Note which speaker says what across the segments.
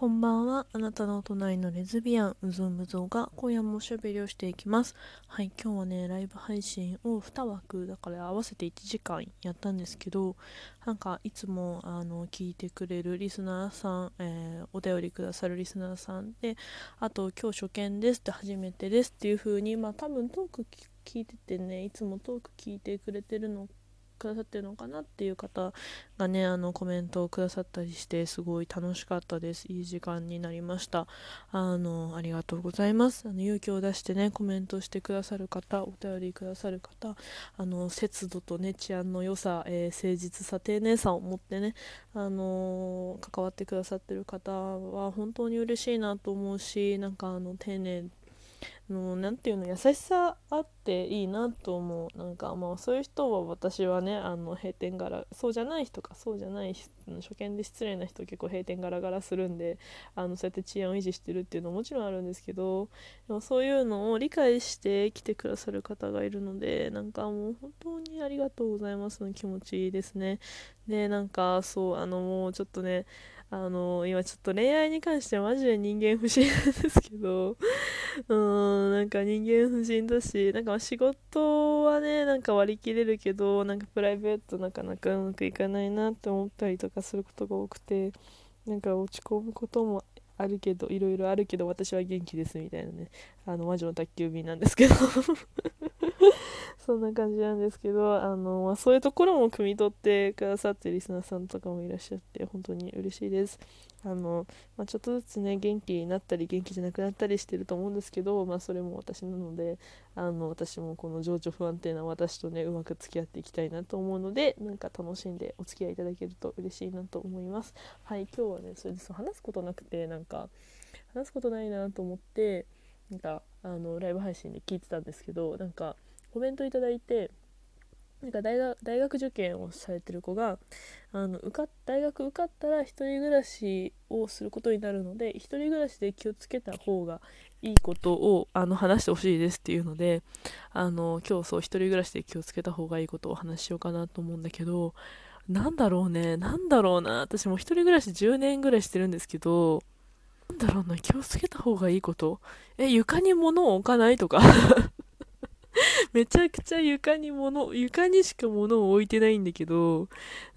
Speaker 1: こんばんは。あなたの隣のレズビアン、うぞむぞが今夜もおしゃべりをしていきます。はい、今日はね、ライブ配信を2枠、だから合わせて1時間やったんですけど、なんかいつもあの聞いてくれるリスナーさん、えー、お便りくださるリスナーさんで、あと今日初見ですって初めてですっていう風に、まあ多分トーク聞いててね、いつもトーク聞いてくれてるのくださってるのかなっていう方がねあのコメントをくださったりしてすごい楽しかったです。いい時間になりました。あのありがとうございます。あの勇気を出してねコメントしてくださる方お便りくださる方あの節度とね治安の良さ、えー、誠実さ丁寧さを持ってねあの関わってくださってる方は本当に嬉しいなと思うしなんかあの丁寧のなていうの優しさあっていいなと思う。なんかまあそういう人は私はねあの閉店柄そうじゃない人かそうじゃない人初見で失礼な人結構閉店ガラガラするんであのそうやって治安を維持してるっていうのはもちろんあるんですけどでもそういうのを理解して来てくださる方がいるのでなんかもう本当にありがとうございますの気持ちですね。でなんかそうあのもうちょっとねあの今ちょっと恋愛に関してはマジで人間不信なんですけど うんなんか人間不信だしなんか仕事はねなんか割り切れるけどなんかプライベートなかなかうまくいかないなって思ったりとかすることが多くてなんか落ち込むこともあるけどいろいろあるけど私は元気ですみたいなねあの魔女の宅急便なんですけど。そんな感じなんですけどあの、まあ、そういうところも汲み取ってくださってるリスナーさんとかもいらっしゃって本当に嬉しいです。あの、まあ、ちょっとずつね元気になったり元気じゃなくなったりしてると思うんですけど、まあ、それも私なのであの私もこの情緒不安定な私とねうまく付き合っていきたいなと思うのでなんか楽しんでお付き合いいただけると嬉しいなと思います。はい今日はねそれでそう話すことなくてなんか話すことないなと思ってなんかあのライブ配信で聞いてたんですけどなんかコメントいただいてなんか大学受験をされてる子があの受か大学受かったら1人暮らしをすることになるので1人暮らしで気をつけた方がいいことをあの話してほしいですっていうのであの今日そう1人暮らしで気をつけた方がいいことをお話ししようかなと思うんだけどなんだろうねなんだろうな私も1人暮らし10年ぐらいしてるんですけどなんだろうな気をつけた方がいいこと。え床に物を置かないとか。めちゃくちゃ床に物、床にしか物を置いてないんだけど、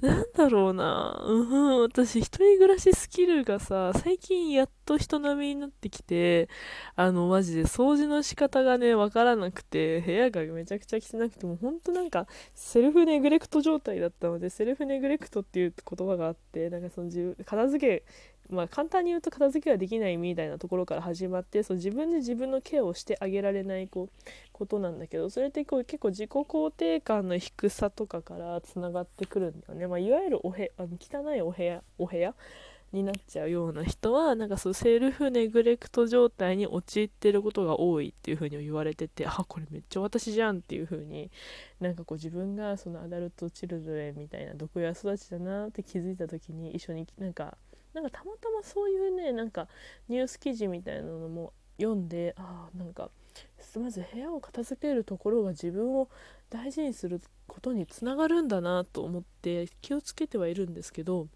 Speaker 1: なんだろうな。うん、私一人暮らしスキルがさ、最近やっと人並みになってきて、あの、マジで掃除の仕方がね、わからなくて、部屋がめちゃくちゃ汚くて、もうほんとなんか、セルフネグレクト状態だったので、セルフネグレクトっていう言葉があって、なんかその自分、片付け、まあ、簡単に言うと片付けはできないみたいなところから始まってそう自分で自分のケアをしてあげられないこうことなんだけどそれってこう結構自己肯定感の低さとかからつながってくるんだよね、まあ、いわゆるおへあの汚いお部屋お部屋になっちゃうような人はなんかそうセルフネグレクト状態に陥ってることが多いっていう風に言われててあこれめっちゃ私じゃんっていう風になんかこう自分がそのアダルトチルドレンみたいな毒親育ちだなって気づいた時に一緒になんかなんかたまたまそういうねなんかニュース記事みたいなのも読んでああなんかまず部屋を片付けるところが自分を大事にすることにつながるんだなと思って気をつけてはいるんですけど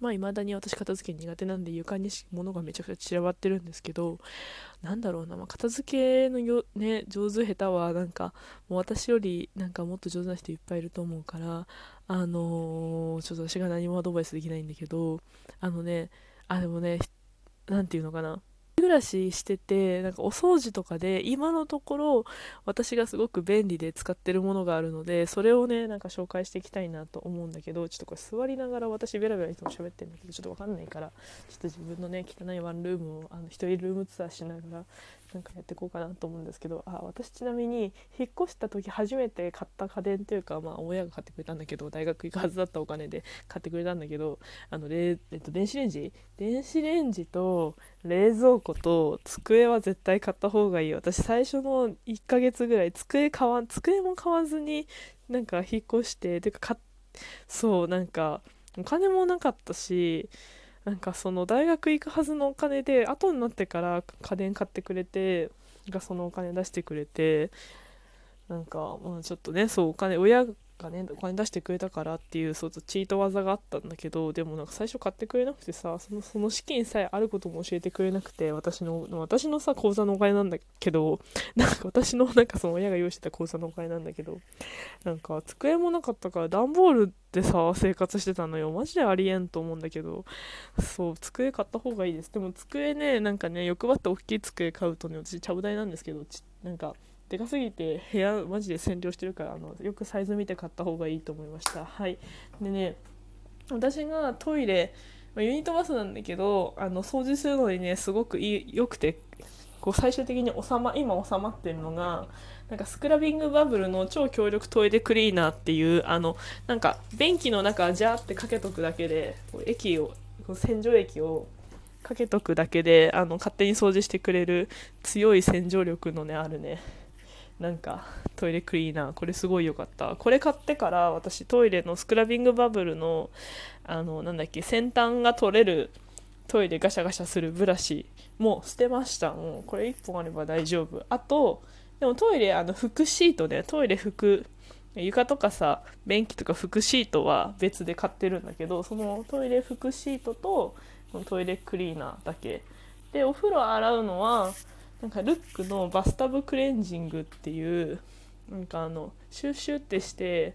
Speaker 1: まあ未だに私片付け苦手なんで床に物がめちゃくちゃ散らばってるんですけどなんだろうな、まあ、片付けのよ、ね、上手下手はなんかもう私よりなんかもっと上手な人いっぱいいると思うからあのー、ちょっと私が何もアドバイスできないんだけどあのねあでもね何て言うのかな。暮らししててなんかお掃除とかで今のところ私がすごく便利で使ってるものがあるのでそれをねなんか紹介していきたいなと思うんだけどちょっとこれ座りながら私ベラベラいつも喋ってるんだけどちょっと分かんないからちょっと自分のね汚いワンルームをあの一人ルームツアーしながらなんかやっていこうかなと思うんですけどあ私ちなみに引っ越した時初めて買った家電というか、まあ、親が買ってくれたんだけど大学行くはずだったお金で買ってくれたんだけどあのえっと、電子レンジ？電子レンジと冷蔵庫と机は絶対買った方がいい私最初の1ヶ月ぐらい机買わ机も買わずになんか引っ越しててかそうなんかお金もなかったしなんかその大学行くはずのお金で後になってから家電買ってくれてがそのお金出してくれてなんか、まあ、ちょっとねそうお金親がねお金出してくれたからっていうそうチート技があったんだけどでもなんか最初買ってくれなくてさそのその資金さえあることも教えてくれなくて私の私のさ口座のお金なんだけどなんか私のなんかその親が用意してた口座のお金なんだけどなんか机もなかったから段ボールでさ生活してたのよ。マジでありえんと思うんだけどそう机買った方がいいです。でも机ねなんかね欲張って大きい机買うとね私ちゃぶ台なんですけどなんかでかすぎて部屋マジで占領してるからあのよくサイズ見て買った方がいいと思いました。はい。でね私がトイレユニットバスなんだけどあの掃除するのにねすごくいい良くてこう最終的に収ま今収まってるのがなんかスクラビングバブルの超強力トイレクリーナーっていうあのなんか便器の中ジャーってかけとくだけでこう液をこう洗浄液をかけとくだけであの勝手に掃除してくれる強い洗浄力のねあるね。なんかトイレクリーナーこれすごい良かった。これ買ってから私トイレのスクラビングバブルのあのなんだっけ先端が取れるトイレガシャガシャするブラシも捨てました。もうこれ1本あれば大丈夫。あとでもトイレあの拭シートでトイレ拭く床とかさ便器とか拭くシートは別で買ってるんだけどそのトイレ拭くシートとトイレクリーナーだけ。でお風呂洗うのはなんかルックのバスタブクレンジングっていうなんかあのシュッシュってして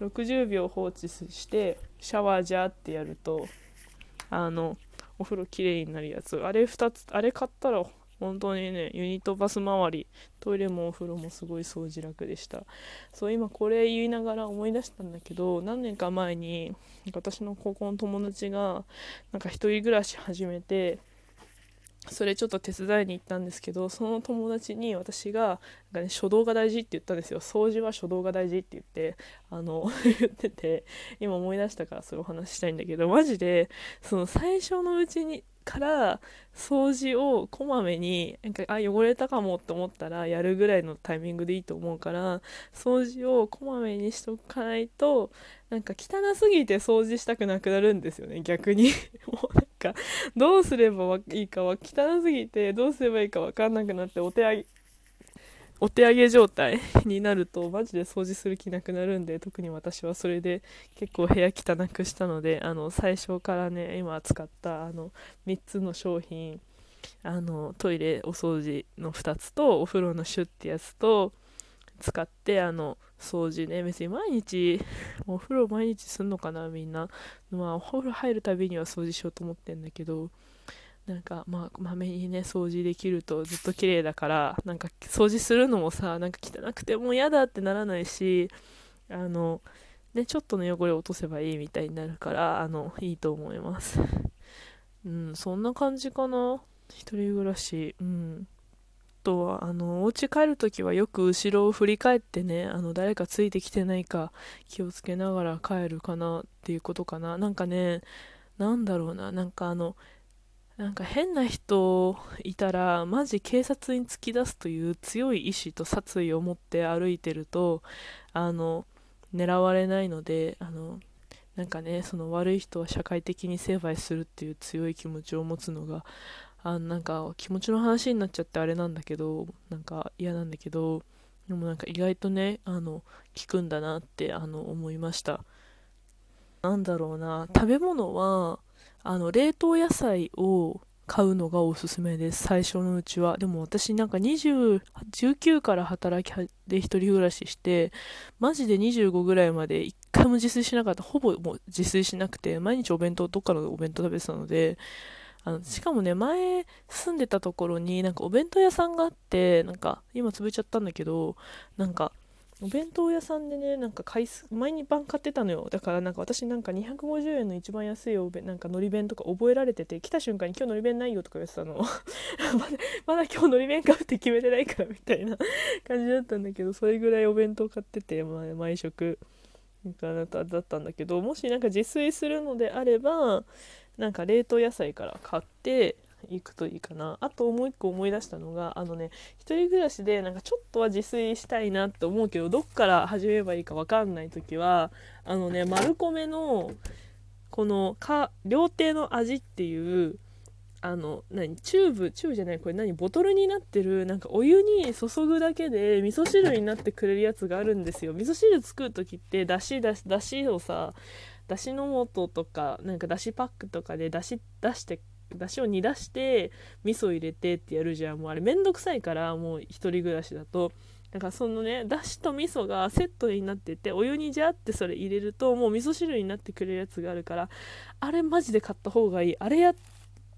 Speaker 1: 60秒放置してシャワージャーってやるとあのお風呂きれいになるやつ。あれ2つあれ買ったら本当にねユニットバス周りトイレもお風呂もすごい掃除楽でした。そう今これ言いながら思い出したんだけど何年か前に私の高校の友達がなんか一人暮らし始めてそれちょっと手伝いに行ったんですけどその友達に私がなんか、ね、初動が大事って言ったんですよ。掃除は初動が大事って言ってあの 言ってて今思い出したからそういうお話したいんだけどマジでその最初のうちにから掃除をこまめになんかあ汚れたかもって思ったらやるぐらいのタイミングでいいと思うから掃除をこまめにしとかないとなんか汚すぎて掃除したくなくなるんですよね逆に。も うかどうすればいいかは汚すぎてどうすればいいか分かんなくなってお手上げお手上げ状態 になるとマジで掃除する気なくなるんで特に私はそれで結構部屋汚くしたのであの最初からね今使ったあの3つの商品あのトイレお掃除の2つとお風呂のシュッってやつと使ってあの掃除ね別に毎日 お風呂毎日すんのかなみんな。まあお風呂入るたびには掃除しようと思ってんだけどなんかまあまめにね掃除できるとずっと綺麗だからなんか掃除するのもさなんか汚くてもう嫌だってならないしあのねちょっとの汚れを落とせばいいみたいになるからあのいいと思います。うんそんな感じかな。一人暮らし。うん。とはあのお家帰るときはよく後ろを振り返ってねあの誰かついてきてないか気をつけながら帰るかなっていうことかな。なんかねなんだろうな。なんかあのなんか変な人いたらマジ警察に突き出すという強い意志と殺意を持って歩いてるとあの狙われないのであのなんかねその悪い人は社会的に成敗するっていう強い気持ちを持つのがあなんか気持ちの話になっちゃってあれなんだけどなんか嫌なんだけどでもなんか意外とねあの効くんだなってあの思いました。なんだろうな食べ物はあの冷凍野菜を買うのがおすすめです最初のうちは。でも私なんか20 19から働きで一人暮らししてマジで25ぐらいまで一回も自炊しなかった。ほぼもう自炊しなくて毎日お弁当どっかのお弁当食べてたのであのしかもね前住んでたところになんかお弁当屋さんがあってなんか今潰れちゃったんだけどなんかお弁当屋さんでねなんか回数毎日晩買ってたのよ。だからなんか私なんか250円の一番安いお弁なんかのり弁とか覚えられてて来た瞬間に今日のり弁ないよとか言ってたの。まだまだ今日のり弁買うって決めてないからみたいな 感じだったんだけどそれぐらいお弁当買ってて、まあ、毎食。だったんだけどもしなんか自炊するのであればなんか冷凍野菜から買って行くといいかな。あともう一個思い出したのがあのね一人暮らしでなんかちょっとは自炊したいなって思うけどどっから始めればいいか分かんない時はあのねマルコメのこのか料亭の味っていうあの何チューブチューブじゃないこれ何ボトルになってるなんかお湯に注ぐだけで味噌汁になってくれるやつがあるんですよ。味噌汁作る時ってだしだしだしをさだしの素とかなんかだしパックとかでだし出してだしを煮出して味噌入れてってやるじゃん。もうあれめんどくさいからもう一人暮らしだと。なんかそのねだしと味噌がセットになっててお湯にジャーってそれ入れるともう味噌汁になってくれるやつがあるからあれマジで買った方がいい。あれや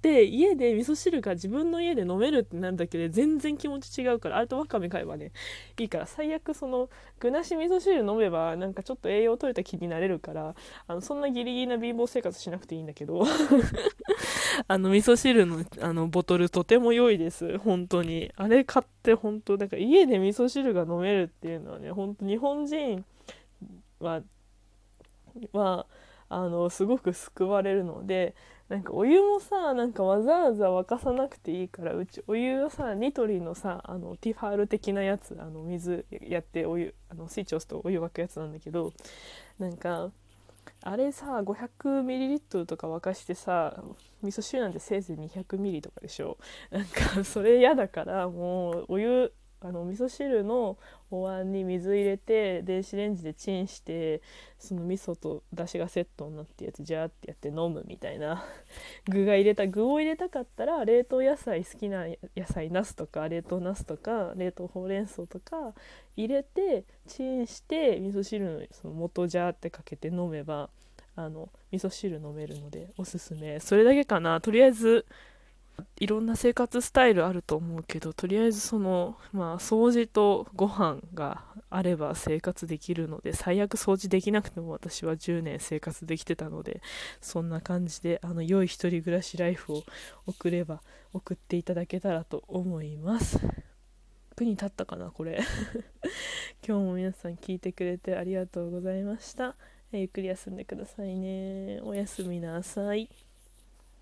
Speaker 1: って家で味噌汁が自分の家で飲めるってなるだけで全然気持ち違うからあれとわかめ買えばねいいから最悪その具なし味噌汁飲めばなんかちょっと栄養取れた気になれるからあのそんなギリギリな貧乏生活しなくていいんだけど あの味噌汁のあのボトルとても良いです。本当に。あれ買って本当なんか家で味噌汁が飲めるっていうのはね本当日本人ははあのすごく救われるのでなんかお湯もさなんかわざわざ沸かさなくていいからうちお湯はさニトリのさあのティファール的なやつあの水やってお湯あのスイッチ押すとお湯沸くやつなんだけどなんかあれさ 500ml とか沸かしてさ味噌汁なんてせいぜい 200ml とかでしょ。なんかそれ嫌だからもうお湯あの味噌汁のお椀に水入れて電子レンジでチンしてその味噌とだしがセットになってやつジャーってやって飲むみたいな。具が入れた具を入れたかったら冷凍野菜好きな野菜ナスとか冷凍ナスとか冷凍ほうれん草とか入れてチンして味噌汁のその素ジャーってかけて飲めばあの味噌汁飲めるのでおすすめ。それだけかな。とりあえずいろんな生活スタイルあると思うけどとりあえずそのまあ掃除とご飯があれば生活できるので最悪掃除できなくても私は10年生活できてたのでそんな感じであの良い一人暮らしライフを送れば送っていただけたらと思います。役に立ったかなこれ。今日も皆さん聞いてくれてありがとうございました。ゆっくり休んでくださいね。おやすみなさい。